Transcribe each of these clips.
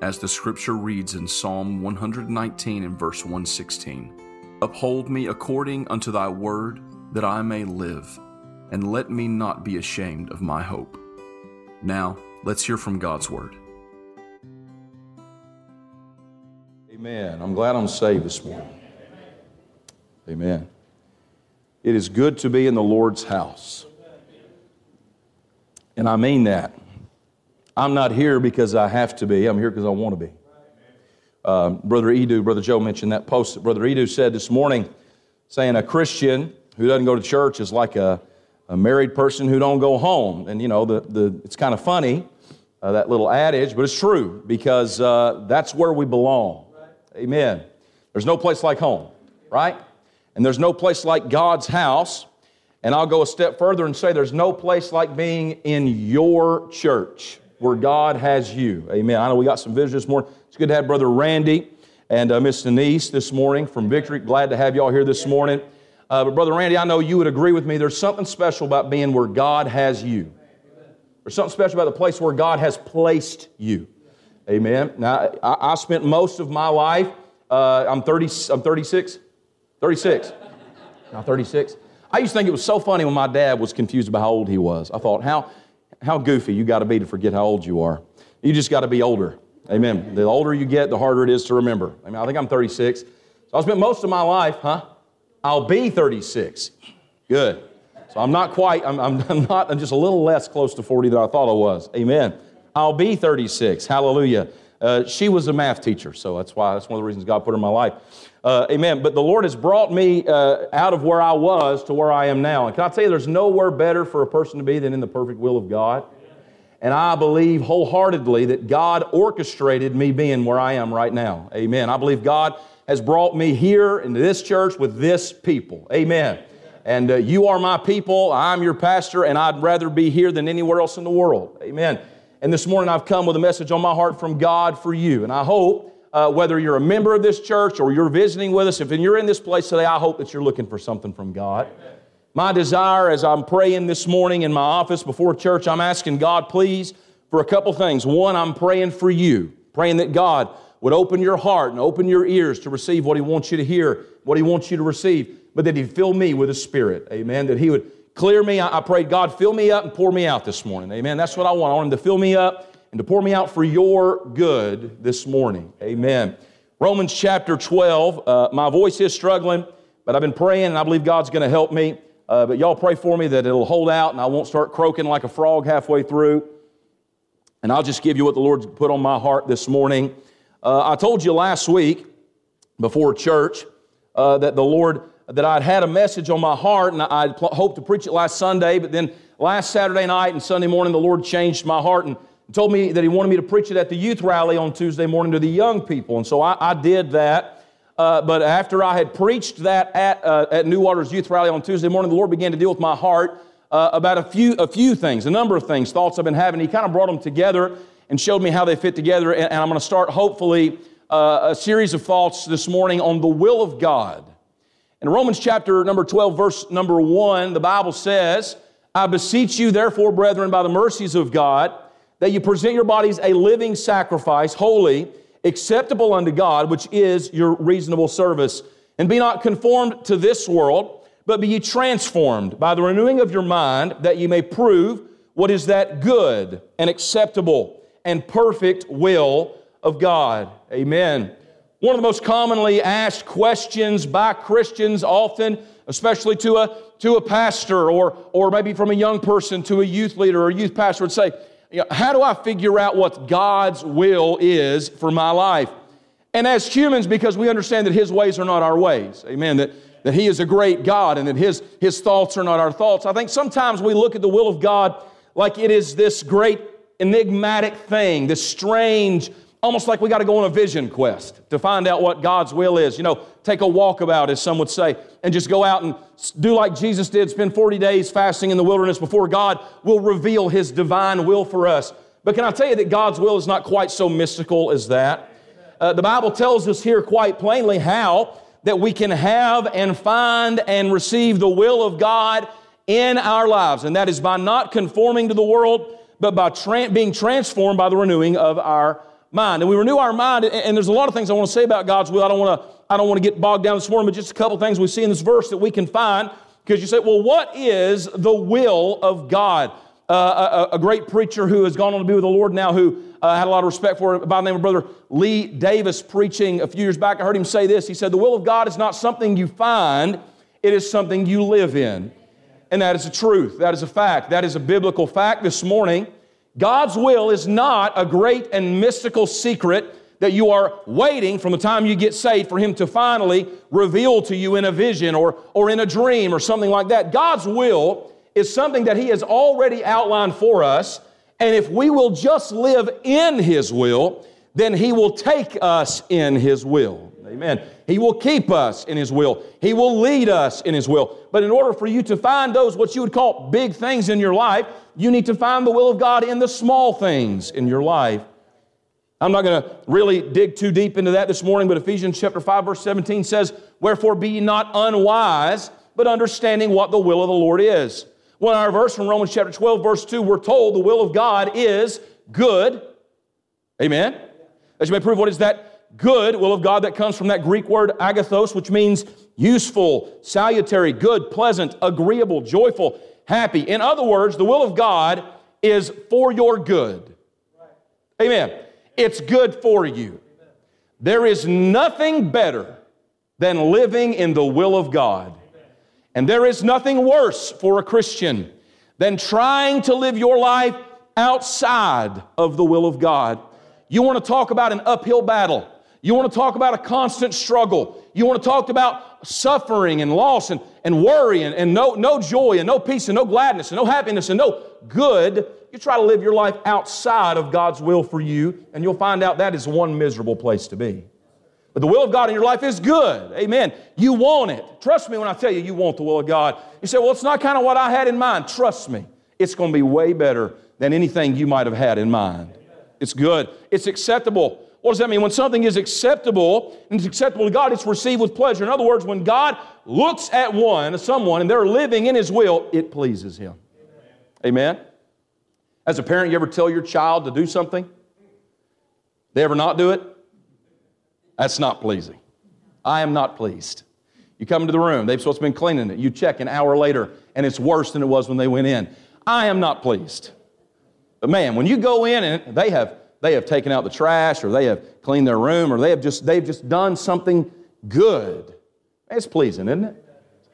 as the scripture reads in Psalm 119 and verse 116 Uphold me according unto thy word, that I may live, and let me not be ashamed of my hope. Now, let's hear from God's word. Amen. I'm glad I'm saved this morning. Amen. It is good to be in the Lord's house. And I mean that. I'm not here because I have to be, I'm here because I want to be. Um, Brother Edu, Brother Joe mentioned that post that Brother Edu said this morning, saying a Christian who doesn't go to church is like a, a married person who don't go home. And you know, the, the, it's kind of funny, uh, that little adage, but it's true because uh, that's where we belong. Amen. There's no place like home, right? And there's no place like God's house. And I'll go a step further and say there's no place like being in your church where God has you. Amen. I know we got some visitors this morning. It's good to have Brother Randy and uh, Miss Denise this morning from Victory. Glad to have y'all here this morning. Uh, but Brother Randy, I know you would agree with me. There's something special about being where God has you. There's something special about the place where God has placed you. Amen. Now, I, I spent most of my life, uh, I'm 30, I'm 36, 36. Now 36. I used to think it was so funny when my dad was confused about how old he was. I thought, how, how goofy you got to be to forget how old you are. You just got to be older. Amen. The older you get, the harder it is to remember. I mean, I think I'm 36. So I spent most of my life, huh? I'll be 36. Good. So I'm not quite, I'm, I'm, not, I'm just a little less close to 40 than I thought I was. Amen. I'll be 36. Hallelujah. Uh, she was a math teacher, so that's why, that's one of the reasons God put her in my life. Uh, amen. But the Lord has brought me uh, out of where I was to where I am now. And can I tell you, there's nowhere better for a person to be than in the perfect will of God. And I believe wholeheartedly that God orchestrated me being where I am right now. Amen. I believe God has brought me here into this church with this people. Amen. And uh, you are my people, I'm your pastor, and I'd rather be here than anywhere else in the world. Amen. And this morning I've come with a message on my heart from God for you. And I hope uh, whether you're a member of this church or you're visiting with us, if you're in this place today, I hope that you're looking for something from God. Amen. My desire as I'm praying this morning in my office before church, I'm asking God, please, for a couple things. One, I'm praying for you, praying that God would open your heart and open your ears to receive what He wants you to hear, what He wants you to receive, but that He'd fill me with His Spirit. Amen. That He would clear me. I, I prayed, God, fill me up and pour me out this morning. Amen. That's what I want. I want Him to fill me up and to pour me out for your good this morning. Amen. Romans chapter 12. Uh, my voice is struggling, but I've been praying and I believe God's going to help me. Uh, but y'all pray for me that it'll hold out and I won't start croaking like a frog halfway through. And I'll just give you what the Lord's put on my heart this morning. Uh, I told you last week before church uh, that the Lord, that I'd had a message on my heart and I'd pl- hoped to preach it last Sunday, but then last Saturday night and Sunday morning, the Lord changed my heart and told me that He wanted me to preach it at the youth rally on Tuesday morning to the young people. And so I, I did that. Uh, but after I had preached that at, uh, at New Waters Youth Rally on Tuesday morning, the Lord began to deal with my heart uh, about a few, a few things, a number of things, thoughts I've been having. He kind of brought them together and showed me how they fit together. And, and I'm going to start, hopefully, uh, a series of thoughts this morning on the will of God. In Romans chapter number 12, verse number 1, the Bible says, I beseech you, therefore, brethren, by the mercies of God, that you present your bodies a living sacrifice, holy, acceptable unto God, which is your reasonable service. And be not conformed to this world, but be ye transformed by the renewing of your mind, that ye may prove what is that good and acceptable and perfect will of God. Amen. One of the most commonly asked questions by Christians, often, especially to a, to a pastor or, or maybe from a young person to a youth leader or youth pastor, would say, you know, how do I figure out what God's will is for my life? And as humans, because we understand that His ways are not our ways, amen, that, that He is a great God and that His, His thoughts are not our thoughts, I think sometimes we look at the will of God like it is this great enigmatic thing, this strange, almost like we got to go on a vision quest to find out what God's will is. You know, take a walkabout, as some would say, and just go out and do like Jesus did, spend 40 days fasting in the wilderness before God will reveal His divine will for us. But can I tell you that God's will is not quite so mystical as that? Uh, the Bible tells us here quite plainly how that we can have and find and receive the will of God in our lives, and that is by not conforming to the world, but by tra- being transformed by the renewing of our mind. And we renew our mind, and there's a lot of things I want to say about God's will. I don't want to, I don't want to get bogged down this morning, but just a couple things we see in this verse that we can find. Because you say, well, what is the will of God? Uh, a, a, great preacher who has gone on to be with the Lord now, who uh, had a lot of respect for by the name of Brother Lee Davis, preaching a few years back. I heard him say this. He said, The will of God is not something you find, it is something you live in. And that is a truth. That is a fact. That is a biblical fact this morning. God's will is not a great and mystical secret that you are waiting from the time you get saved for Him to finally reveal to you in a vision or, or in a dream or something like that. God's will is something that He has already outlined for us, and if we will just live in His will, then He will take us in His will. Amen. He will keep us in His will. He will lead us in His will. But in order for you to find those, what you would call big things in your life, you need to find the will of God in the small things in your life. I'm not going to really dig too deep into that this morning, but Ephesians chapter 5 verse 17 says, "Wherefore be ye not unwise, but understanding what the will of the Lord is." Well, in our verse from Romans chapter 12 verse 2, we're told the will of God is good. Amen. As you may prove, what is that good will of God that comes from that Greek word agathos, which means useful, salutary, good, pleasant, agreeable, joyful, happy. In other words, the will of God is for your good. Amen. It's good for you. There is nothing better than living in the will of God. And there is nothing worse for a Christian than trying to live your life outside of the will of God. You want to talk about an uphill battle. You want to talk about a constant struggle. You want to talk about suffering and loss and, and worry and, and no, no joy and no peace and no gladness and no happiness and no good. You try to live your life outside of God's will for you, and you'll find out that is one miserable place to be. But the will of God in your life is good. Amen. You want it. Trust me when I tell you, you want the will of God. You say, well, it's not kind of what I had in mind. Trust me, it's going to be way better than anything you might have had in mind. It's good, it's acceptable. What does that mean? When something is acceptable and it's acceptable to God, it's received with pleasure. In other words, when God looks at one, someone, and they're living in His will, it pleases Him. Amen. As a parent, you ever tell your child to do something? They ever not do it? That's not pleasing. I am not pleased. You come into the room, they've supposed to been cleaning it. You check an hour later, and it's worse than it was when they went in. I am not pleased. But man, when you go in and they have they have taken out the trash or they have cleaned their room or they have just, they've just done something good. It's pleasing, isn't it?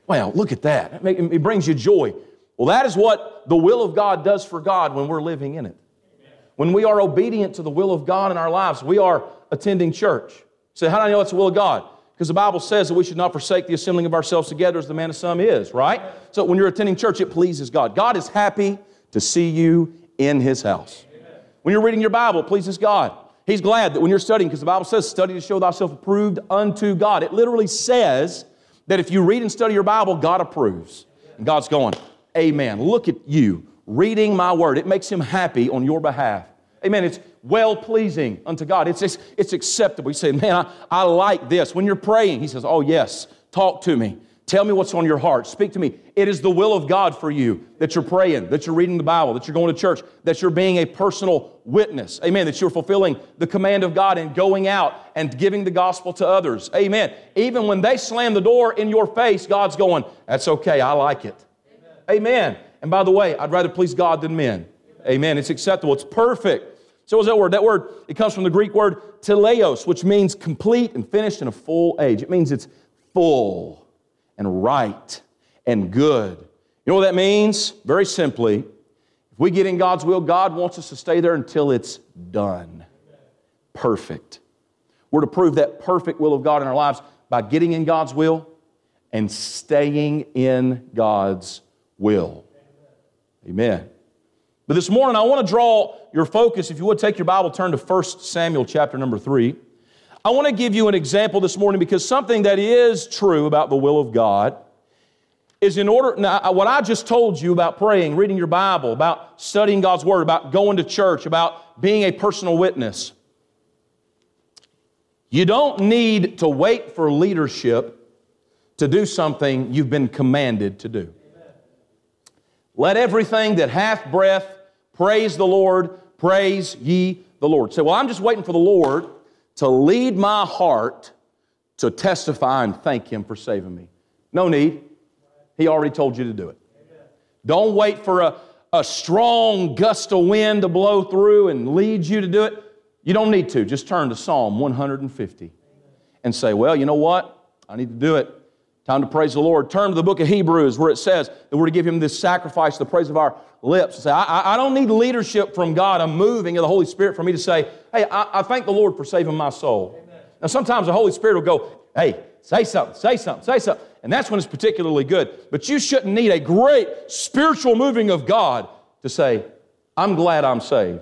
Well, look at that. It brings you joy. Well, that is what the will of God does for God when we're living in it. When we are obedient to the will of God in our lives, we are attending church. So, how do I know it's the will of God? Because the Bible says that we should not forsake the assembling of ourselves together as the man of some is, right? So, when you're attending church, it pleases God. God is happy to see you in His house. When you're reading your Bible, it pleases God. He's glad that when you're studying, because the Bible says, study to show thyself approved unto God. It literally says that if you read and study your Bible, God approves. And God's going, Amen. Look at you reading my word. It makes him happy on your behalf. Amen. It's well pleasing unto God. It's, it's, it's acceptable. You say, Man, I, I like this. When you're praying, he says, Oh, yes, talk to me. Tell me what's on your heart. Speak to me. It is the will of God for you that you're praying, that you're reading the Bible, that you're going to church, that you're being a personal witness. Amen. That you're fulfilling the command of God and going out and giving the gospel to others. Amen. Even when they slam the door in your face, God's going, That's okay. I like it. Amen. Amen. And by the way, I'd rather please God than men. Amen. It's acceptable. It's perfect. So what's that word? That word, it comes from the Greek word teleos, which means complete and finished in a full age. It means it's full and right and good. You know what that means? Very simply, if we get in God's will, God wants us to stay there until it's done. Perfect. We're to prove that perfect will of God in our lives by getting in God's will and staying in God's will. Amen. But this morning, I want to draw your focus. If you would take your Bible, turn to 1 Samuel chapter number 3. I want to give you an example this morning because something that is true about the will of God is in order, now, what I just told you about praying, reading your Bible, about studying God's Word, about going to church, about being a personal witness. You don't need to wait for leadership to do something you've been commanded to do. Let everything that hath breath praise the Lord, praise ye the Lord. Say, well, I'm just waiting for the Lord to lead my heart to testify and thank Him for saving me. No need. He already told you to do it. Don't wait for a, a strong gust of wind to blow through and lead you to do it. You don't need to. Just turn to Psalm 150 and say, Well, you know what? I need to do it. Time to praise the Lord. Turn to the book of Hebrews where it says that we're to give Him this sacrifice, the praise of our lips. Say, I, I don't need leadership from God, a moving of the Holy Spirit for me to say, Hey, I, I thank the Lord for saving my soul. Amen. Now, sometimes the Holy Spirit will go, Hey, say something, say something, say something. And that's when it's particularly good. But you shouldn't need a great spiritual moving of God to say, I'm glad I'm saved.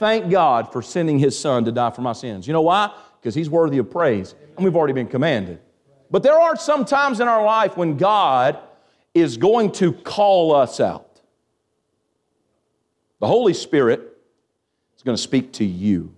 Thank God for sending His Son to die for my sins. You know why? Because He's worthy of praise, and we've already been commanded. But there are some times in our life when God is going to call us out. The Holy Spirit is going to speak to you.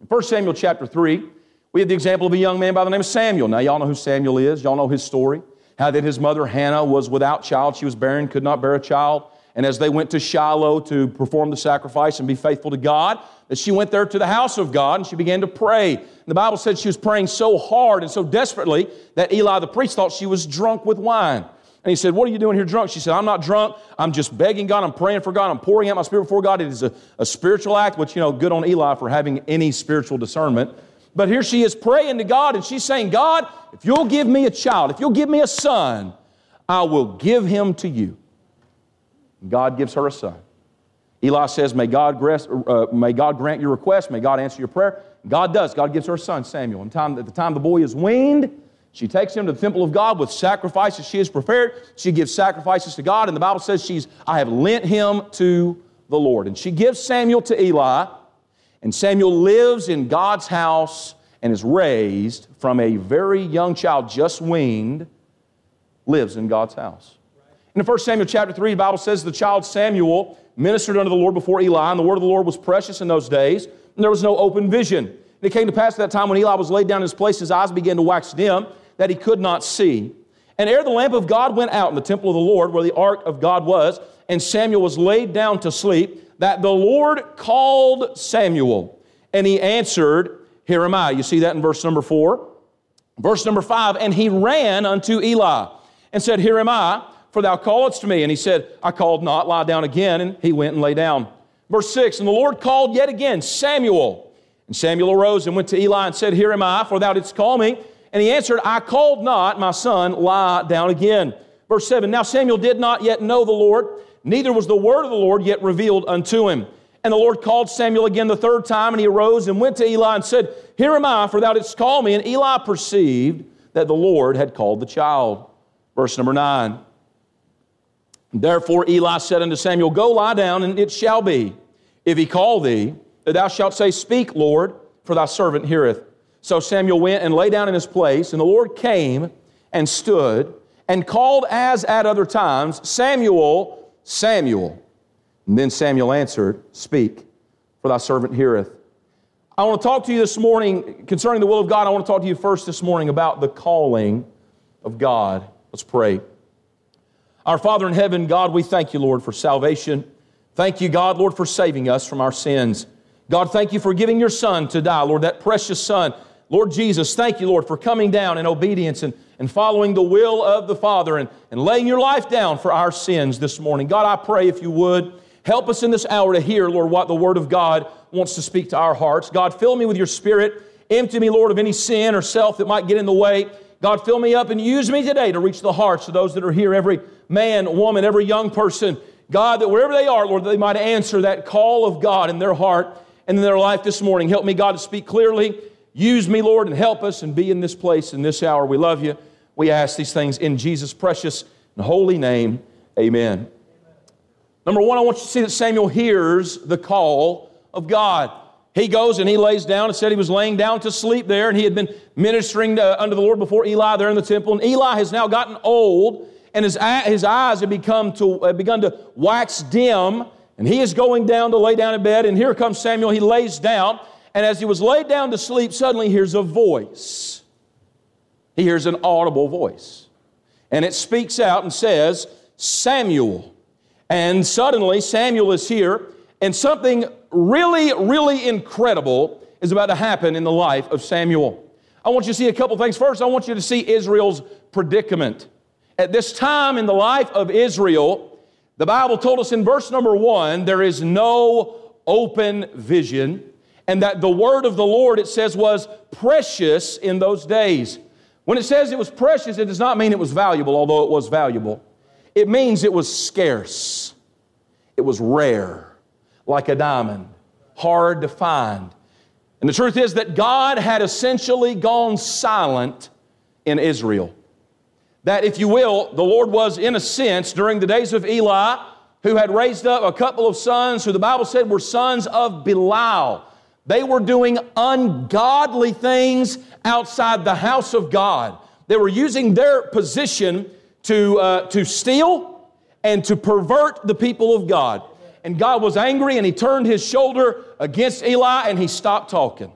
In 1 Samuel chapter 3, we have the example of a young man by the name of Samuel. Now, y'all know who Samuel is, y'all know his story. How that his mother Hannah was without child, she was barren, could not bear a child. And as they went to Shiloh to perform the sacrifice and be faithful to God, that she went there to the house of God and she began to pray. And the Bible said she was praying so hard and so desperately that Eli the priest thought she was drunk with wine. And he said, What are you doing here drunk? She said, I'm not drunk. I'm just begging God. I'm praying for God. I'm pouring out my spirit before God. It is a, a spiritual act, which, you know, good on Eli for having any spiritual discernment. But here she is praying to God and she's saying, God, if you'll give me a child, if you'll give me a son, I will give him to you. God gives her a son. Eli says, may God, uh, may God grant your request, may God answer your prayer. God does. God gives her a son, Samuel. And time, at the time the boy is weaned, she takes him to the temple of God with sacrifices she has prepared. She gives sacrifices to God, and the Bible says she's, I have lent him to the Lord. And she gives Samuel to Eli, and Samuel lives in God's house and is raised from a very young child, just weaned, lives in God's house. In 1 Samuel chapter 3, the Bible says the child Samuel ministered unto the Lord before Eli, and the word of the Lord was precious in those days, and there was no open vision. And it came to pass at that time when Eli was laid down in his place, his eyes began to wax dim, that he could not see. And ere the lamp of God went out in the temple of the Lord, where the ark of God was, and Samuel was laid down to sleep, that the Lord called Samuel, and he answered, Here am I. You see that in verse number four. Verse number five, and he ran unto Eli and said, Here am I for thou calledst me. And he said, I called not, lie down again. And he went and lay down. Verse 6 And the Lord called yet again Samuel. And Samuel arose and went to Eli and said, Here am I, for thou didst call me. And he answered, I called not, my son, lie down again. Verse 7 Now Samuel did not yet know the Lord, neither was the word of the Lord yet revealed unto him. And the Lord called Samuel again the third time, and he arose and went to Eli and said, Here am I, for thou didst call me. And Eli perceived that the Lord had called the child. Verse number 9 Therefore Eli said unto Samuel, Go lie down, and it shall be, if he call thee, that thou shalt say, Speak, Lord, for thy servant heareth. So Samuel went and lay down in his place, and the Lord came and stood and called as at other times, Samuel, Samuel. And then Samuel answered, Speak, for thy servant heareth. I want to talk to you this morning concerning the will of God. I want to talk to you first this morning about the calling of God. Let's pray. Our Father in heaven, God, we thank you, Lord, for salvation. Thank you, God, Lord, for saving us from our sins. God, thank you for giving your Son to die, Lord, that precious Son. Lord Jesus, thank you, Lord, for coming down in obedience and, and following the will of the Father and, and laying your life down for our sins this morning. God, I pray if you would, help us in this hour to hear, Lord, what the Word of God wants to speak to our hearts. God, fill me with your Spirit. Empty me, Lord, of any sin or self that might get in the way. God, fill me up and use me today to reach the hearts of those that are here, every man, woman, every young person. God, that wherever they are, Lord, they might answer that call of God in their heart and in their life this morning. Help me, God, to speak clearly. Use me, Lord, and help us and be in this place in this hour. We love you. We ask these things in Jesus' precious and holy name. Amen. Number one, I want you to see that Samuel hears the call of God. He goes and he lays down. and said he was laying down to sleep there, and he had been ministering to, unto the Lord before Eli there in the temple. And Eli has now gotten old, and his, his eyes have become to, have begun to wax dim, and he is going down to lay down in bed. And here comes Samuel. He lays down, and as he was laid down to sleep, suddenly he hears a voice. He hears an audible voice, and it speaks out and says, Samuel. And suddenly Samuel is here, and something really, really incredible is about to happen in the life of Samuel. I want you to see a couple things. First, I want you to see Israel's predicament. At this time in the life of Israel, the Bible told us in verse number one, there is no open vision, and that the word of the Lord, it says, was precious in those days. When it says it was precious, it does not mean it was valuable, although it was valuable. It means it was scarce, it was rare like a diamond, hard to find. And the truth is that God had essentially gone silent in Israel. That, if you will, the Lord was, in a sense, during the days of Eli, who had raised up a couple of sons who the Bible said were sons of Belial. They were doing ungodly things outside the house of God. They were using their position to, uh, to steal and to pervert the people of God and God was angry and he turned his shoulder against Eli and he stopped talking.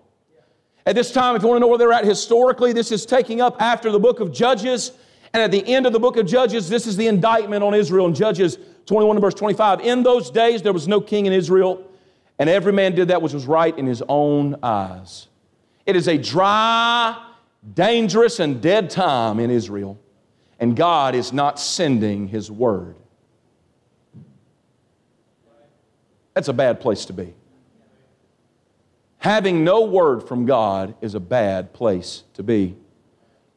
At this time, if you want to know where they're at historically, this is taking up after the book of Judges. And at the end of the book of Judges, this is the indictment on Israel in Judges 21 verse 25. In those days, there was no king in Israel, and every man did that which was right in his own eyes. It is a dry, dangerous, and dead time in Israel, and God is not sending his word. That's a bad place to be. Having no word from God is a bad place to be.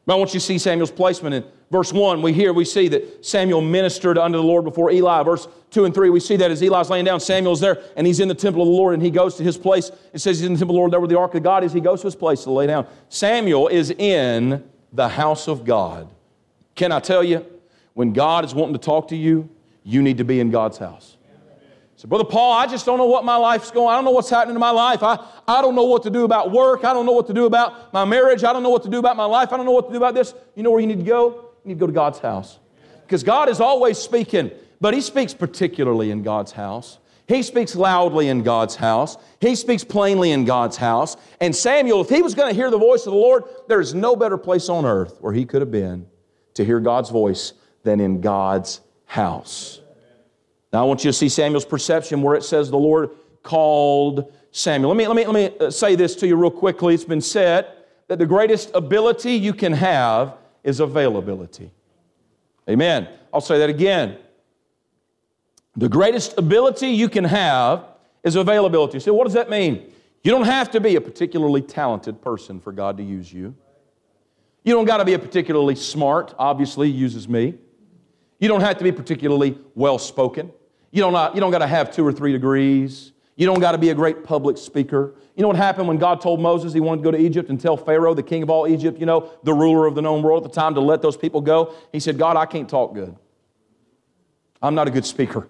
But I want you to see Samuel's placement in verse 1. We hear, we see that Samuel ministered unto the Lord before Eli. Verse 2 and 3, we see that as Eli's laying down, Samuel's there and he's in the temple of the Lord and he goes to his place. It says he's in the temple of the Lord, there where the ark of God is. He goes to his place to lay down. Samuel is in the house of God. Can I tell you, when God is wanting to talk to you, you need to be in God's house. So, Brother Paul, I just don't know what my life's going. I don't know what's happening in my life. I, I don't know what to do about work. I don't know what to do about my marriage. I don't know what to do about my life. I don't know what to do about this. You know where you need to go? You need to go to God's house. Because God is always speaking, but He speaks particularly in God's house. He speaks loudly in God's house. He speaks plainly in God's house. And Samuel, if he was going to hear the voice of the Lord, there's no better place on earth where he could have been to hear God's voice than in God's house. Now, I want you to see Samuel's perception where it says the Lord called Samuel. Let me, let me, let me uh, say this to you real quickly. It's been said that the greatest ability you can have is availability. Amen. I'll say that again. The greatest ability you can have is availability. So, what does that mean? You don't have to be a particularly talented person for God to use you. You don't got to be a particularly smart, obviously, uses me. You don't have to be particularly well spoken. You don't, uh, you don't got to have two or three degrees. You don't got to be a great public speaker. You know what happened when God told Moses he wanted to go to Egypt and tell Pharaoh, the king of all Egypt, you know, the ruler of the known world at the time, to let those people go? He said, God, I can't talk good. I'm not a good speaker.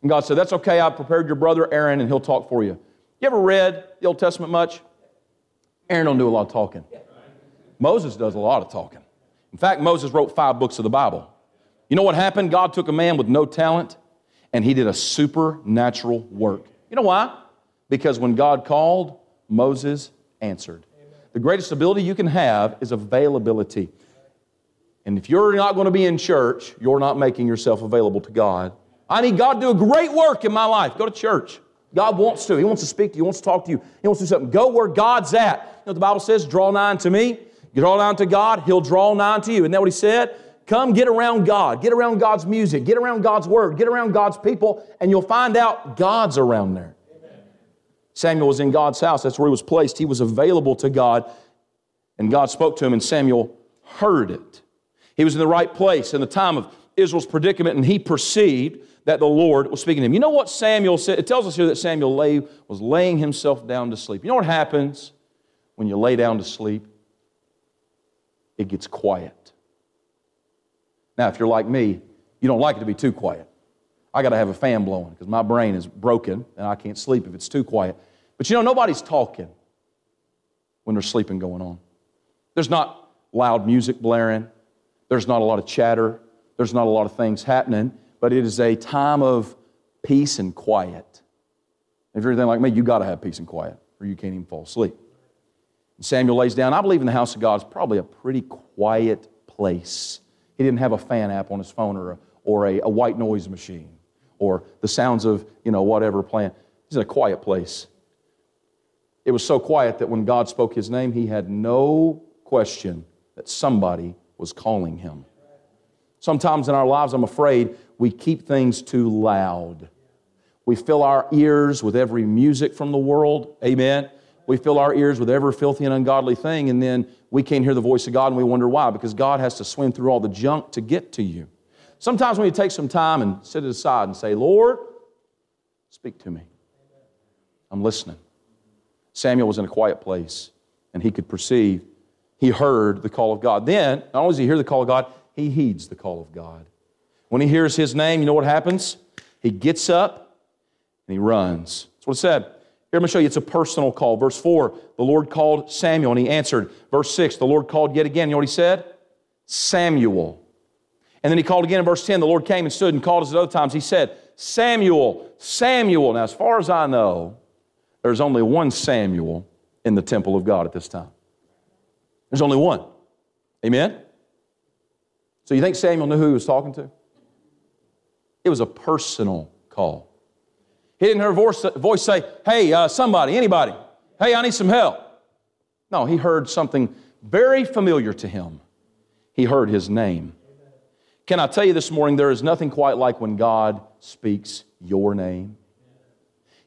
And God said, That's okay. I've prepared your brother Aaron and he'll talk for you. You ever read the Old Testament much? Aaron don't do a lot of talking. Moses does a lot of talking. In fact, Moses wrote five books of the Bible. You know what happened? God took a man with no talent and he did a supernatural work. You know why? Because when God called, Moses answered. The greatest ability you can have is availability. And if you're not going to be in church, you're not making yourself available to God. I need God to do a great work in my life. Go to church. God wants to. He wants to speak to you. He wants to talk to you. He wants to do something. Go where God's at. You know what the Bible says? Draw nigh to me. Draw nigh to God, He'll draw nigh to you. Isn't that what He said? Come get around God, get around God's music, get around God's word, get around God's people, and you'll find out God's around there. Samuel was in God's house, that's where he was placed. He was available to God, and God spoke to him, and Samuel heard it. He was in the right place in the time of Israel's predicament, and he perceived that the Lord was speaking to him. You know what Samuel said? It tells us here that Samuel lay, was laying himself down to sleep. You know what happens when you lay down to sleep? It gets quiet. Now, if you're like me, you don't like it to be too quiet. I got to have a fan blowing because my brain is broken and I can't sleep if it's too quiet. But you know, nobody's talking when there's sleeping going on. There's not loud music blaring, there's not a lot of chatter, there's not a lot of things happening, but it is a time of peace and quiet. If you're anything like me, you got to have peace and quiet or you can't even fall asleep. And Samuel lays down. I believe in the house of God is probably a pretty quiet place. He didn't have a fan app on his phone or a, or a, a white noise machine or the sounds of, you know, whatever playing. He's in a quiet place. It was so quiet that when God spoke his name, he had no question that somebody was calling him. Sometimes in our lives, I'm afraid we keep things too loud. We fill our ears with every music from the world. Amen. We fill our ears with every filthy and ungodly thing, and then we can't hear the voice of God and we wonder why, because God has to swim through all the junk to get to you. Sometimes when you take some time and sit it aside and say, Lord, speak to me. I'm listening. Samuel was in a quiet place and he could perceive, he heard the call of God. Then, not only does he hear the call of God, he heeds the call of God. When he hears his name, you know what happens? He gets up and he runs. That's what it said. Here, I'm going to show you it's a personal call. Verse 4, the Lord called Samuel and he answered. Verse 6, the Lord called yet again. You know what he said? Samuel. And then he called again in verse 10. The Lord came and stood and called us at other times. He said, Samuel, Samuel. Now, as far as I know, there's only one Samuel in the temple of God at this time. There's only one. Amen? So you think Samuel knew who he was talking to? It was a personal call. He didn't hear a voice, say, Hey, uh, somebody, anybody, hey, I need some help. No, he heard something very familiar to him. He heard his name. Can I tell you this morning, there is nothing quite like when God speaks your name.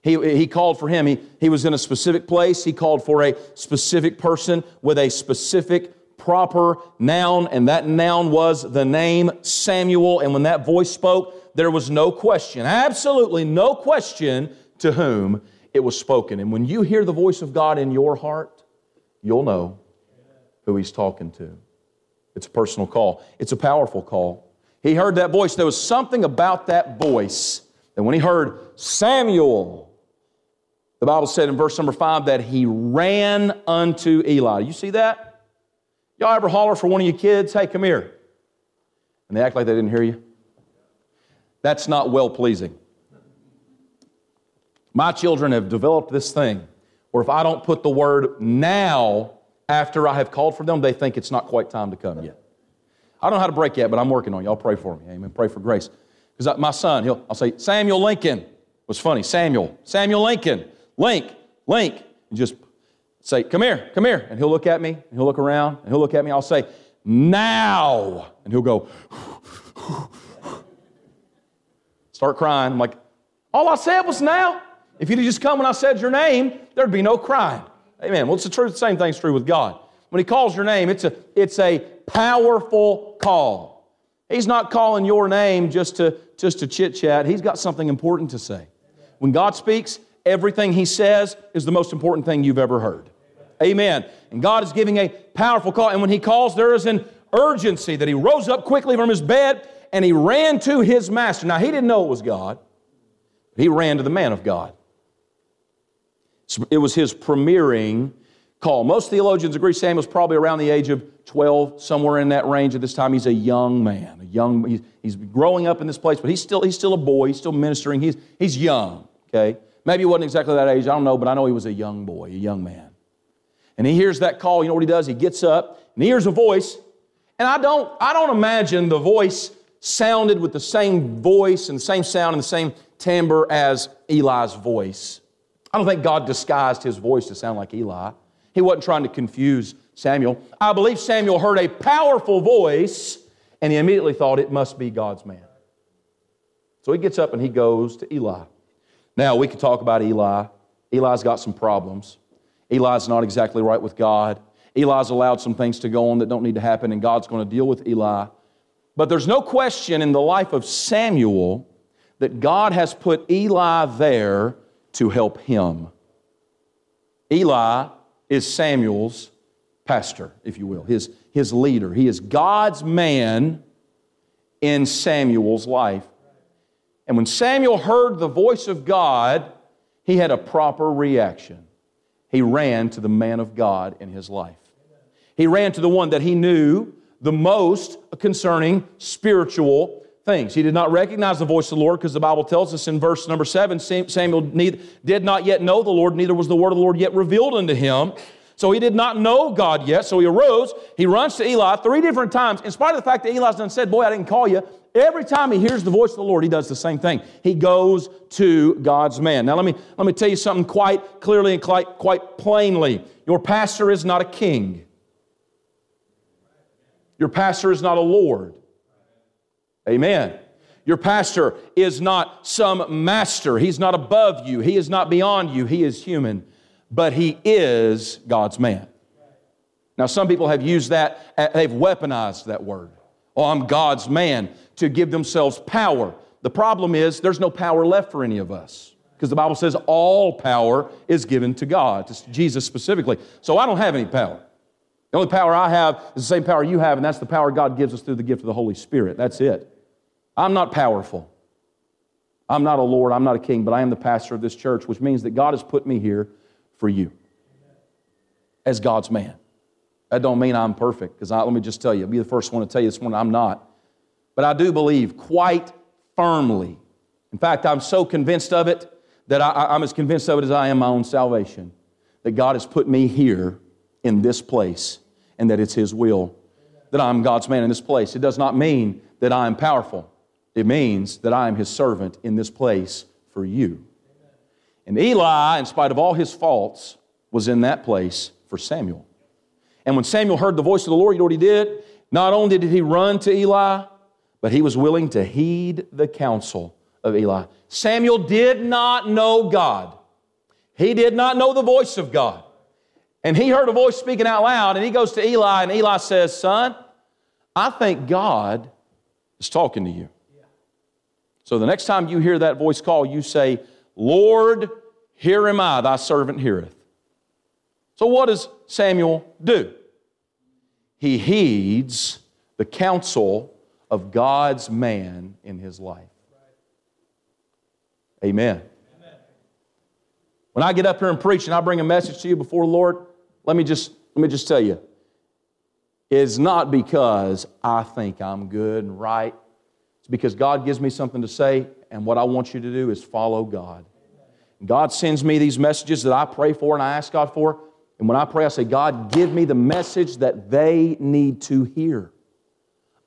He, he called for him. He, he was in a specific place. He called for a specific person with a specific, proper noun, and that noun was the name Samuel. And when that voice spoke, there was no question, absolutely no question to whom it was spoken. And when you hear the voice of God in your heart, you'll know who He's talking to. It's a personal call, it's a powerful call. He heard that voice. There was something about that voice that when he heard Samuel, the Bible said in verse number five that he ran unto Eli. You see that? Y'all ever holler for one of your kids, hey, come here? And they act like they didn't hear you? That's not well pleasing. My children have developed this thing where if I don't put the word now after I have called for them, they think it's not quite time to come yet. I don't know how to break yet, but I'm working on it. Y'all pray for me. Amen. Pray for grace. Because my son, he'll, I'll say, Samuel Lincoln was funny. Samuel, Samuel Lincoln. Link, Link, and just say, Come here, come here. And he'll look at me, and he'll look around, and he'll look at me. I'll say, Now. And he'll go, Start crying. I'm like, All I said was now. If you'd just come when I said your name, there'd be no crying. Amen. Well, it's the truth. The same thing's true with God. When He calls your name, it's a, it's a powerful call. He's not calling your name just to, just to chit chat. He's got something important to say. When God speaks, everything He says is the most important thing you've ever heard. Amen. And God is giving a powerful call. And when He calls, there is an urgency that He rose up quickly from His bed and He ran to His master. Now, He didn't know it was God, but He ran to the man of God. It was His premiering call. Most theologians agree Samuel's probably around the age of 12, somewhere in that range at this time. He's a young man, a young, he's, he's growing up in this place, but he's still, he's still a boy, he's still ministering, he's, he's young, okay? Maybe he wasn't exactly that age, I don't know, but I know he was a young boy, a young man. And he hears that call, you know what he does? He gets up and he hears a voice. And I don't, I don't imagine the voice sounded with the same voice and the same sound and the same timbre as Eli's voice. I don't think God disguised his voice to sound like Eli. He wasn't trying to confuse Samuel. I believe Samuel heard a powerful voice and he immediately thought it must be God's man. So he gets up and he goes to Eli. Now, we could talk about Eli. Eli's got some problems. Eli's not exactly right with God. Eli's allowed some things to go on that don't need to happen, and God's going to deal with Eli. But there's no question in the life of Samuel that God has put Eli there to help him. Eli is Samuel's pastor, if you will, his, his leader. He is God's man in Samuel's life. And when Samuel heard the voice of God, he had a proper reaction. He ran to the man of God in his life. He ran to the one that he knew the most concerning spiritual things. He did not recognize the voice of the Lord because the Bible tells us in verse number seven Samuel did not yet know the Lord, neither was the word of the Lord yet revealed unto him. So he did not know God yet. So he arose, he runs to Eli three different times. In spite of the fact that Eli's done said, Boy, I didn't call you, every time he hears the voice of the Lord, he does the same thing. He goes to God's man. Now let me let me tell you something quite clearly and quite, quite plainly. Your pastor is not a king. Your pastor is not a Lord. Amen. Your pastor is not some master. He's not above you. He is not beyond you. He is human but he is God's man. Now, some people have used that, they've weaponized that word. Oh, I'm God's man to give themselves power. The problem is there's no power left for any of us because the Bible says all power is given to God, to Jesus specifically. So I don't have any power. The only power I have is the same power you have, and that's the power God gives us through the gift of the Holy Spirit. That's it. I'm not powerful. I'm not a Lord, I'm not a king, but I am the pastor of this church, which means that God has put me here for you as God's man. That don't mean I'm perfect, because let me just tell you, I'll be the first one to tell you this morning I'm not. But I do believe quite firmly. In fact, I'm so convinced of it that I, I'm as convinced of it as I am my own salvation. That God has put me here in this place and that it's His will that I'm God's man in this place. It does not mean that I am powerful, it means that I am His servant in this place for you. And Eli, in spite of all his faults, was in that place for Samuel. And when Samuel heard the voice of the Lord, you know what he did? Not only did he run to Eli, but he was willing to heed the counsel of Eli. Samuel did not know God. He did not know the voice of God. And he heard a voice speaking out loud, and he goes to Eli, and Eli says, Son, I think God is talking to you. So the next time you hear that voice call, you say, Lord, here am I, thy servant heareth. So, what does Samuel do? He heeds the counsel of God's man in his life. Amen. When I get up here and preach and I bring a message to you before the Lord, let me just, let me just tell you, it's not because I think I'm good and right. It's because God gives me something to say and what I want you to do is follow God. God sends me these messages that I pray for and I ask God for. And when I pray, I say, God, give me the message that they need to hear.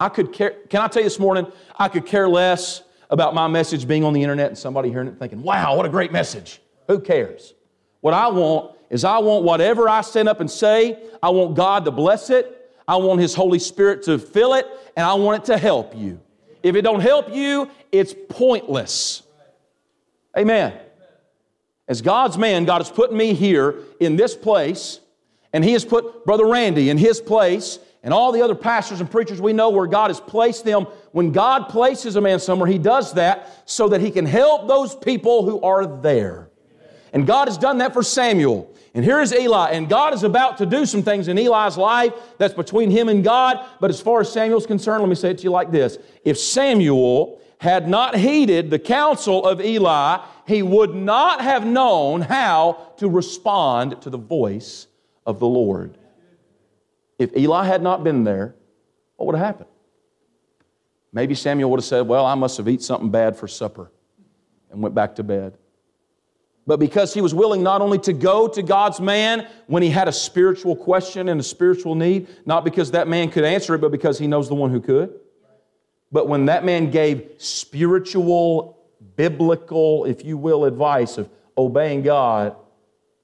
I could care, can I tell you this morning, I could care less about my message being on the internet and somebody hearing it thinking, wow, what a great message. Who cares? What I want is I want whatever I stand up and say, I want God to bless it. I want His Holy Spirit to fill it, and I want it to help you. If it don't help you, it's pointless. Amen. As God's man, God has put me here in this place, and He has put Brother Randy in his place, and all the other pastors and preachers we know where God has placed them. When God places a man somewhere, He does that so that He can help those people who are there. And God has done that for Samuel. And here is Eli, and God is about to do some things in Eli's life that's between him and God. But as far as Samuel's concerned, let me say it to you like this If Samuel had not heeded the counsel of Eli, he would not have known how to respond to the voice of the Lord. If Eli had not been there, what would have happened? Maybe Samuel would have said, Well, I must have eaten something bad for supper and went back to bed but because he was willing not only to go to God's man when he had a spiritual question and a spiritual need, not because that man could answer it, but because he knows the one who could. But when that man gave spiritual, biblical, if you will, advice of obeying God,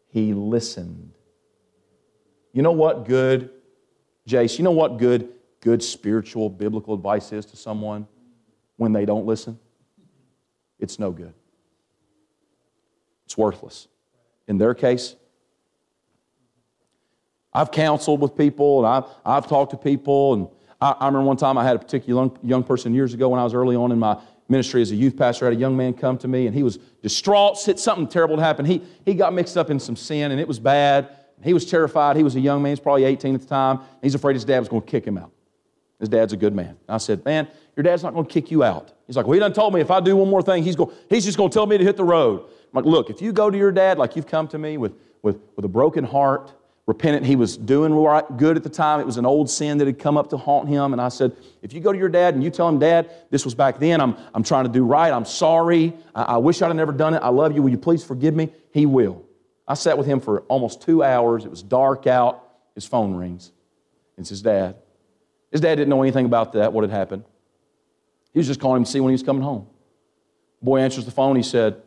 he listened. You know what good, Jace, you know what good, good spiritual, biblical advice is to someone when they don't listen? It's no good. It's worthless. In their case, I've counseled with people and I've, I've talked to people. And I, I remember one time I had a particular young, young person years ago when I was early on in my ministry as a youth pastor. I had a young man come to me and he was distraught. Said something terrible had happened. He, he got mixed up in some sin and it was bad. He was terrified. He was a young man. He's probably 18 at the time. He's afraid his dad was going to kick him out. His dad's a good man. I said, Man, your dad's not going to kick you out. He's like, Well, he done told me if I do one more thing, he's, going, he's just going to tell me to hit the road. I'm like, Look, if you go to your dad like you've come to me with, with, with a broken heart, repentant, he was doing right, good at the time. It was an old sin that had come up to haunt him. And I said, If you go to your dad and you tell him, Dad, this was back then, I'm, I'm trying to do right, I'm sorry, I, I wish I'd have never done it, I love you, will you please forgive me? He will. I sat with him for almost two hours. It was dark out. His phone rings. It's his dad. His dad didn't know anything about that, what had happened. He was just calling him to see when he was coming home. boy answers the phone. He said,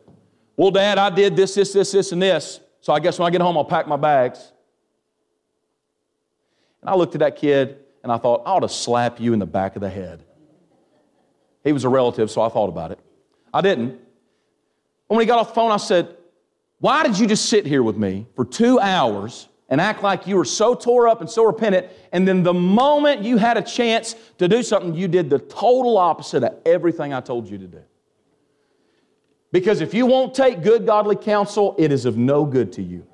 Well, Dad, I did this, this, this, this, and this. So I guess when I get home, I'll pack my bags. And I looked at that kid and I thought, I ought to slap you in the back of the head. He was a relative, so I thought about it. I didn't. When he got off the phone, I said, Why did you just sit here with me for two hours and act like you were so tore up and so repentant, and then the moment you had a chance to do something, you did the total opposite of everything I told you to do? Because if you won't take good godly counsel, it is of no good to you.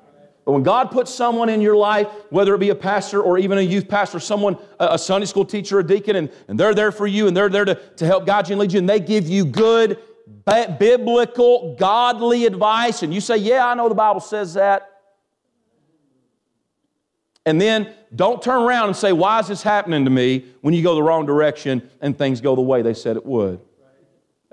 But when God puts someone in your life, whether it be a pastor or even a youth pastor, someone, a Sunday school teacher, a deacon, and, and they're there for you and they're there to, to help guide you and lead you, and they give you good, biblical, godly advice, and you say, Yeah, I know the Bible says that. And then don't turn around and say, Why is this happening to me when you go the wrong direction and things go the way they said it would?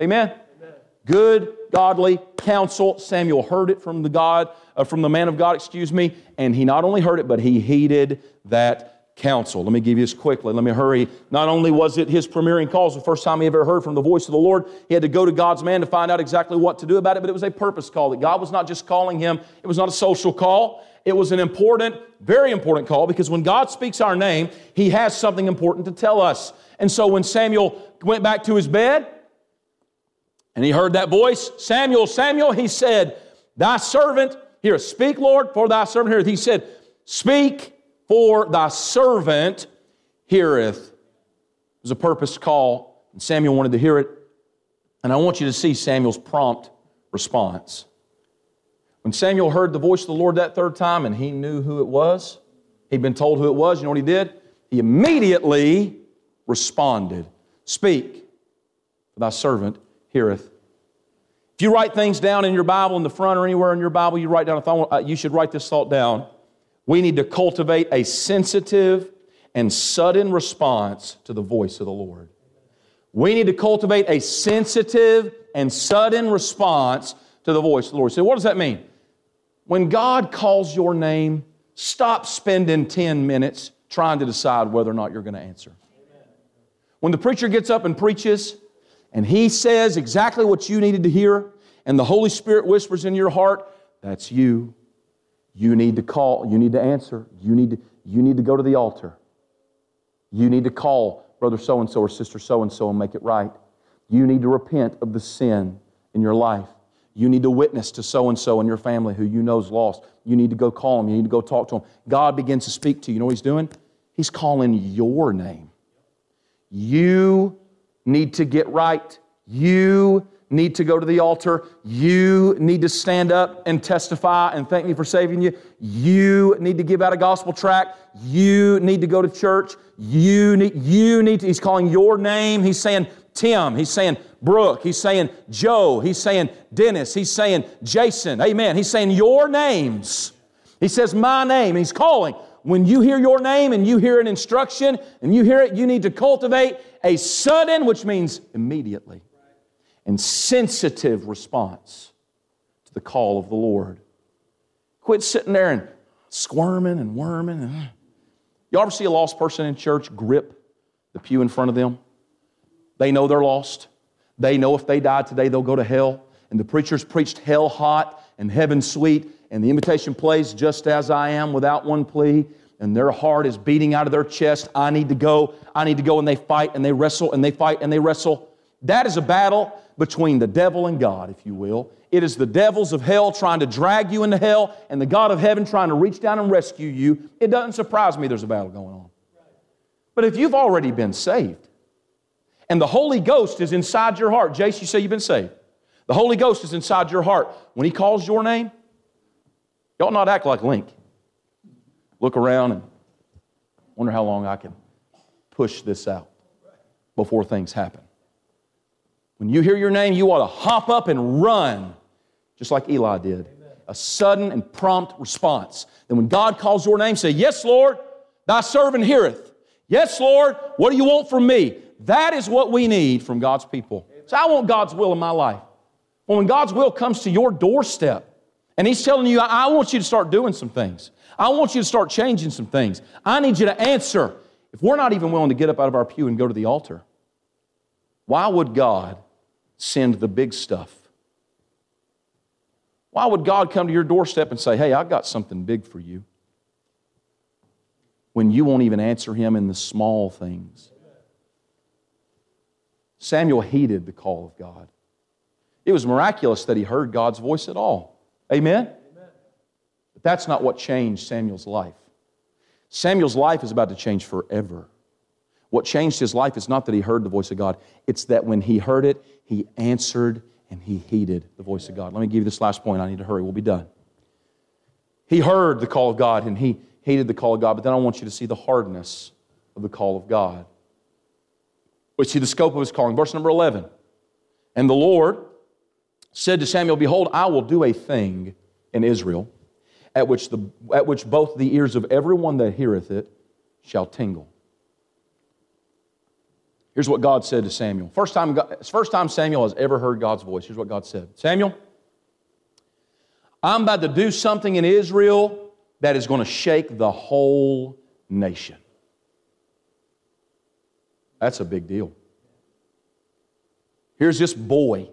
Amen? Amen. Good, godly counsel. Samuel heard it from the God, uh, from the man of God, excuse me, and he not only heard it, but he heeded that counsel. Let me give you this quickly. Let me hurry. Not only was it his premiering calls, the first time he ever heard from the voice of the Lord, he had to go to God's man to find out exactly what to do about it, but it was a purpose call that God was not just calling him, it was not a social call. It was an important, very important call because when God speaks our name, he has something important to tell us. And so when Samuel went back to his bed, and he heard that voice, Samuel, Samuel, he said, Thy servant, here, speak, Lord, for thy servant heareth. He said, Speak, for thy servant heareth. It was a purpose call, and Samuel wanted to hear it. And I want you to see Samuel's prompt response. When Samuel heard the voice of the Lord that third time and he knew who it was, he'd been told who it was, you know what he did? He immediately responded Speak, for thy servant heareth. If you write things down in your Bible in the front or anywhere in your Bible, you write down a thought, uh, you should write this thought down. We need to cultivate a sensitive and sudden response to the voice of the Lord. We need to cultivate a sensitive and sudden response to the voice of the Lord. So, what does that mean? When God calls your name, stop spending 10 minutes trying to decide whether or not you're going to answer. When the preacher gets up and preaches, and he says exactly what you needed to hear, and the Holy Spirit whispers in your heart, that's you. You need to call, you need to answer, you need to, you need to go to the altar. You need to call brother so and so or sister so and so and make it right. You need to repent of the sin in your life. You need to witness to so and so in your family who you know is lost. You need to go call them. You need to go talk to them. God begins to speak to you. You know what He's doing? He's calling your name. You need to get right. You need to go to the altar. You need to stand up and testify and thank me for saving you. You need to give out a gospel tract. You need to go to church. You need, you need to, he's calling your name. He's saying Tim. He's saying Brooke. He's saying Joe. He's saying Dennis. He's saying Jason. Amen. He's saying your names. He says my name. He's calling. When you hear your name and you hear an instruction and you hear it, you need to cultivate a sudden, which means immediately, and sensitive response to the call of the Lord. Quit sitting there and squirming and worming. Uh, you ever see a lost person in church grip the pew in front of them? They know they're lost. They know if they die today, they'll go to hell. And the preacher's preached hell hot and heaven sweet, and the invitation plays just as I am without one plea. And their heart is beating out of their chest. I need to go. I need to go. And they fight and they wrestle and they fight and they wrestle. That is a battle between the devil and God, if you will. It is the devils of hell trying to drag you into hell and the God of heaven trying to reach down and rescue you. It doesn't surprise me there's a battle going on. But if you've already been saved and the Holy Ghost is inside your heart, Jace, you say you've been saved. The Holy Ghost is inside your heart. When He calls your name, y'all not act like Link. Look around and wonder how long I can push this out. before things happen. When you hear your name, you ought to hop up and run, just like Eli did. A sudden and prompt response. Then when God calls your name, say, Yes, Lord, thy servant heareth. Yes, Lord, what do you want from me? That is what we need from God's people. So I want God's will in my life. Well, when God's will comes to your doorstep, and He's telling you, I want you to start doing some things. I want you to start changing some things. I need you to answer. If we're not even willing to get up out of our pew and go to the altar, why would God send the big stuff? Why would God come to your doorstep and say, Hey, I've got something big for you? When you won't even answer Him in the small things. Samuel heeded the call of God. It was miraculous that he heard God's voice at all. Amen? But that's not what changed Samuel's life. Samuel's life is about to change forever. What changed his life is not that he heard the voice of God, it's that when he heard it, he answered and he heeded the voice of God. Let me give you this last point. I need to hurry. We'll be done. He heard the call of God and he heeded the call of God, but then I want you to see the hardness of the call of God. But see the scope of his calling. Verse number 11. And the Lord said to Samuel, Behold, I will do a thing in Israel at which, the, at which both the ears of everyone that heareth it shall tingle. Here's what God said to Samuel. First time, first time Samuel has ever heard God's voice. Here's what God said Samuel, I'm about to do something in Israel that is going to shake the whole nation. That's a big deal. Here's this boy,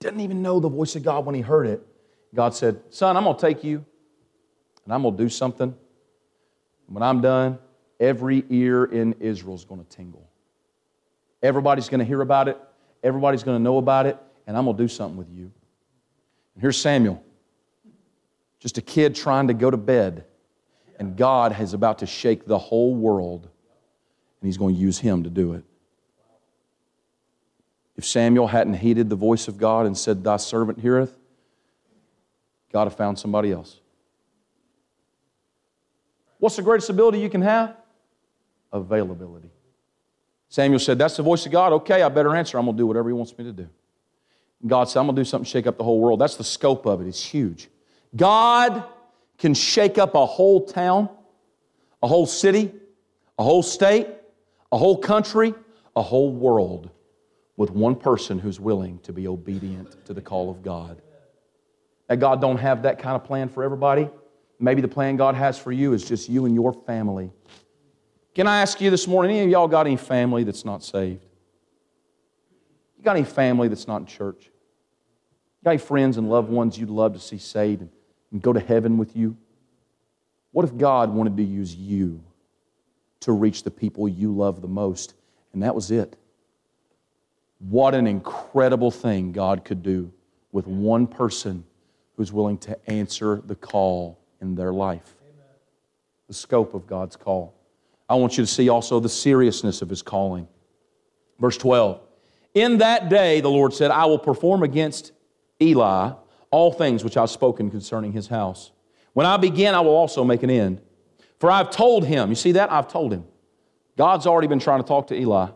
didn't even know the voice of God when he heard it. God said, Son, I'm going to take you and I'm going to do something. When I'm done, every ear in Israel is going to tingle. Everybody's going to hear about it, everybody's going to know about it, and I'm going to do something with you. And here's Samuel, just a kid trying to go to bed, and God is about to shake the whole world, and He's going to use him to do it. If Samuel hadn't heeded the voice of God and said, Thy servant heareth, God have found somebody else. What's the greatest ability you can have? Availability. Samuel said, That's the voice of God. Okay, I better answer. I'm going to do whatever he wants me to do. And God said, I'm going to do something to shake up the whole world. That's the scope of it, it's huge. God can shake up a whole town, a whole city, a whole state, a whole country, a whole world with one person who's willing to be obedient to the call of God. That God don't have that kind of plan for everybody. Maybe the plan God has for you is just you and your family. Can I ask you this morning, any of y'all got any family that's not saved? You got any family that's not in church? You got any friends and loved ones you'd love to see saved and, and go to heaven with you? What if God wanted to use you to reach the people you love the most? And that was it. What an incredible thing God could do with one person who's willing to answer the call in their life. Amen. The scope of God's call. I want you to see also the seriousness of his calling. Verse 12 In that day, the Lord said, I will perform against Eli all things which I've spoken concerning his house. When I begin, I will also make an end. For I've told him, you see that? I've told him. God's already been trying to talk to Eli.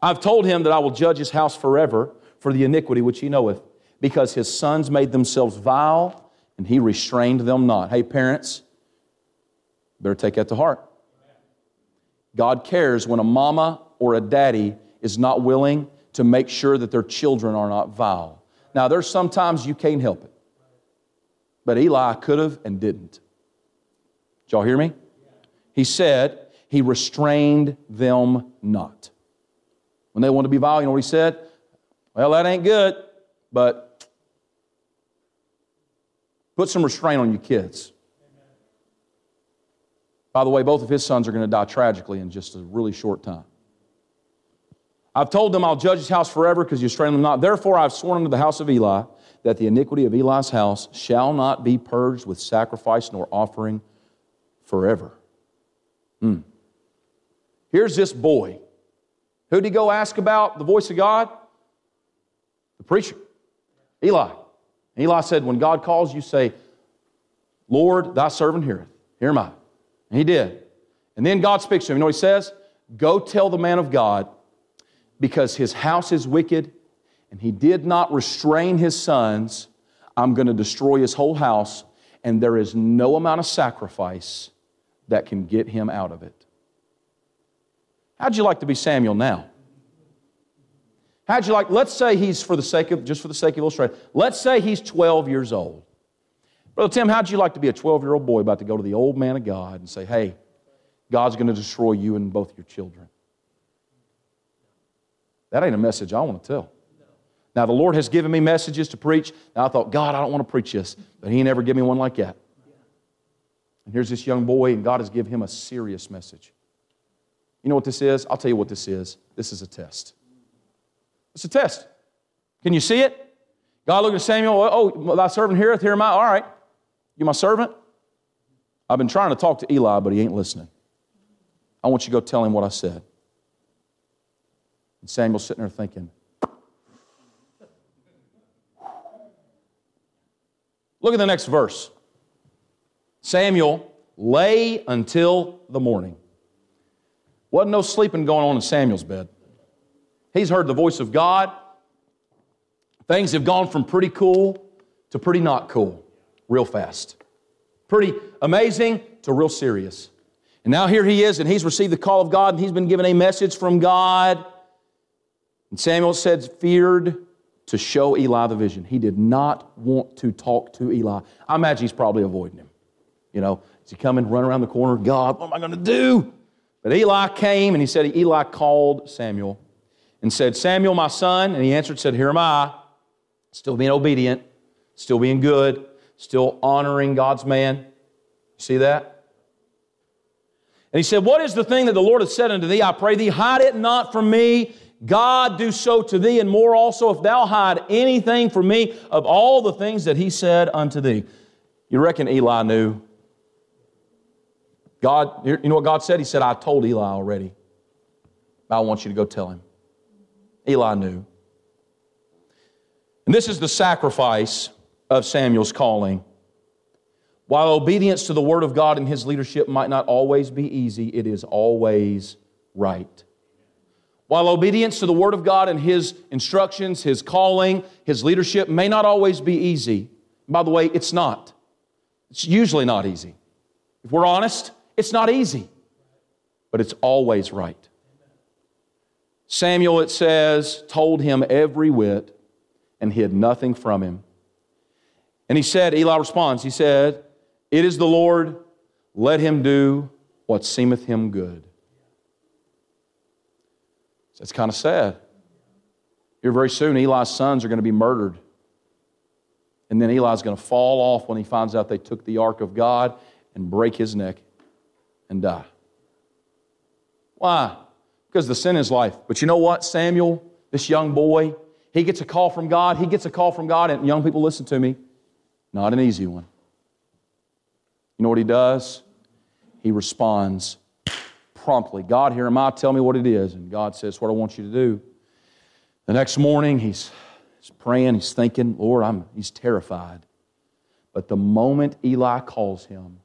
I've told him that I will judge his house forever for the iniquity which he knoweth, because his sons made themselves vile and he restrained them not. Hey, parents, better take that to heart. God cares when a mama or a daddy is not willing to make sure that their children are not vile. Now, there's sometimes you can't help it, but Eli could have and didn't. Did y'all hear me? He said, He restrained them not. When they want to be vile, you know what he said? Well, that ain't good, but put some restraint on your kids. By the way, both of his sons are going to die tragically in just a really short time. I've told them I'll judge his house forever because you strain them not. Therefore, I've sworn unto the house of Eli that the iniquity of Eli's house shall not be purged with sacrifice nor offering forever. Hmm. Here's this boy Who'd he go ask about the voice of God? The preacher, Eli. And Eli said, When God calls you, say, Lord, thy servant heareth. Hear my. And he did. And then God speaks to him. You know what he says? Go tell the man of God because his house is wicked and he did not restrain his sons, I'm going to destroy his whole house, and there is no amount of sacrifice that can get him out of it. How'd you like to be Samuel now? How'd you like, let's say he's for the sake of, just for the sake of illustration, let's say he's 12 years old. Brother Tim, how'd you like to be a 12 year old boy about to go to the old man of God and say, hey, God's going to destroy you and both your children? That ain't a message I want to tell. Now, the Lord has given me messages to preach. Now, I thought, God, I don't want to preach this, but He never gave me one like that. And here's this young boy, and God has given him a serious message. You know what this is? I'll tell you what this is. This is a test. It's a test. Can you see it? God looked at Samuel, oh, oh thy servant heareth, here am I. All right. You my servant? I've been trying to talk to Eli, but he ain't listening. I want you to go tell him what I said. And Samuel's sitting there thinking, Look at the next verse. Samuel lay until the morning. Wasn't no sleeping going on in Samuel's bed. He's heard the voice of God. Things have gone from pretty cool to pretty not cool real fast. Pretty amazing to real serious. And now here he is, and he's received the call of God, and he's been given a message from God. And Samuel said, feared to show Eli the vision. He did not want to talk to Eli. I imagine he's probably avoiding him. You know, is he coming, run around the corner? God, what am I going to do? But Eli came, and he said, Eli called Samuel and said, Samuel, my son. And he answered, said, Here am I. Still being obedient, still being good, still honoring God's man. You see that? And he said, What is the thing that the Lord has said unto thee? I pray thee, hide it not from me. God do so to thee, and more also, if thou hide anything from me of all the things that he said unto thee. You reckon Eli knew? God, you know what God said? He said, I told Eli already. I want you to go tell him. Eli knew. And this is the sacrifice of Samuel's calling. While obedience to the Word of God and his leadership might not always be easy, it is always right. While obedience to the Word of God and his instructions, his calling, his leadership may not always be easy, by the way, it's not. It's usually not easy. If we're honest, it's not easy, but it's always right. Samuel, it says, told him every whit and hid nothing from him. And he said, Eli responds, he said, It is the Lord, let him do what seemeth him good. That's kind of sad. Here, very soon, Eli's sons are going to be murdered. And then Eli's going to fall off when he finds out they took the ark of God and break his neck and die. Why? Because the sin is life. But you know what? Samuel, this young boy, he gets a call from God. He gets a call from God. And young people, listen to me. Not an easy one. You know what he does? He responds promptly God, here am I, tell me what it is. And God says, What I want you to do. The next morning, he's, he's praying, he's thinking, Lord, I'm, he's terrified. But the moment Eli calls him,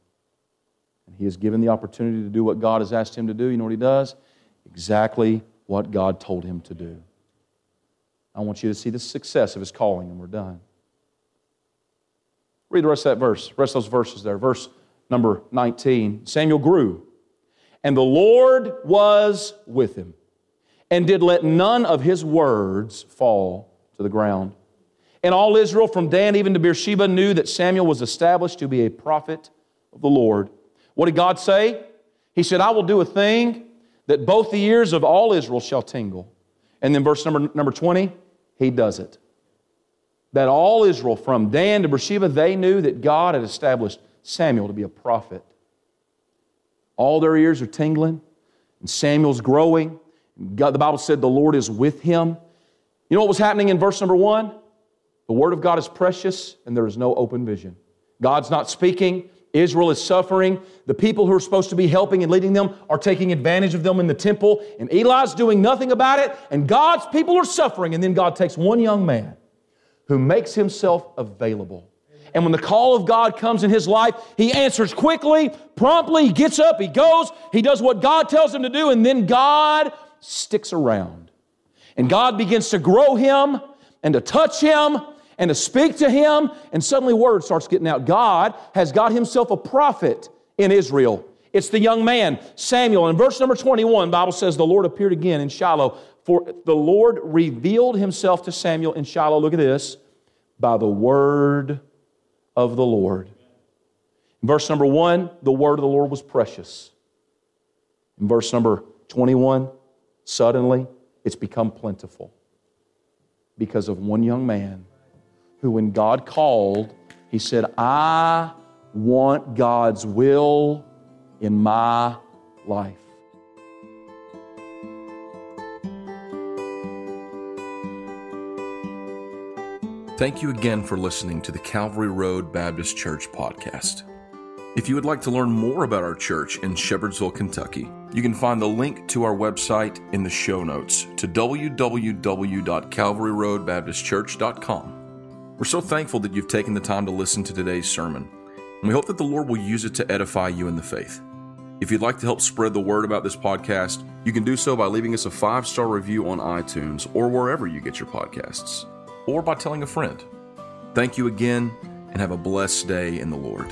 he is given the opportunity to do what God has asked him to do, you know what he does? Exactly what God told him to do. I want you to see the success of his calling, and we're done. Read the rest of that verse, rest of those verses there. Verse number 19 Samuel grew, and the Lord was with him, and did let none of his words fall to the ground. And all Israel, from Dan even to Beersheba, knew that Samuel was established to be a prophet of the Lord. What did God say? He said, I will do a thing that both the ears of all Israel shall tingle. And then verse number, number 20, he does it that all Israel, from Dan to Beersheba, they knew that God had established Samuel to be a prophet. All their ears are tingling, and Samuel's growing. God, the Bible said the Lord is with him. You know what was happening in verse number one? The Word of God is precious, and there is no open vision. God's not speaking. Israel is suffering. The people who are supposed to be helping and leading them are taking advantage of them in the temple, and Eli's doing nothing about it, and God's people are suffering. And then God takes one young man who makes himself available. And when the call of God comes in his life, he answers quickly, promptly, he gets up, he goes, he does what God tells him to do, and then God sticks around. And God begins to grow him and to touch him and to speak to him, and suddenly word starts getting out. God has got himself a prophet in Israel. It's the young man, Samuel. In verse number 21, Bible says, The Lord appeared again in Shiloh, for the Lord revealed himself to Samuel in Shiloh. Look at this by the word of the Lord. In verse number one, the word of the Lord was precious. In verse number 21, suddenly it's become plentiful because of one young man who, when God called, he said, I want God's will in my life. Thank you again for listening to the Calvary Road Baptist Church podcast. If you would like to learn more about our church in Shepherdsville, Kentucky, you can find the link to our website in the show notes to www.calvaryroadbaptistchurch.com. We're so thankful that you've taken the time to listen to today's sermon, and we hope that the Lord will use it to edify you in the faith. If you'd like to help spread the word about this podcast, you can do so by leaving us a five star review on iTunes or wherever you get your podcasts or by telling a friend. Thank you again and have a blessed day in the Lord.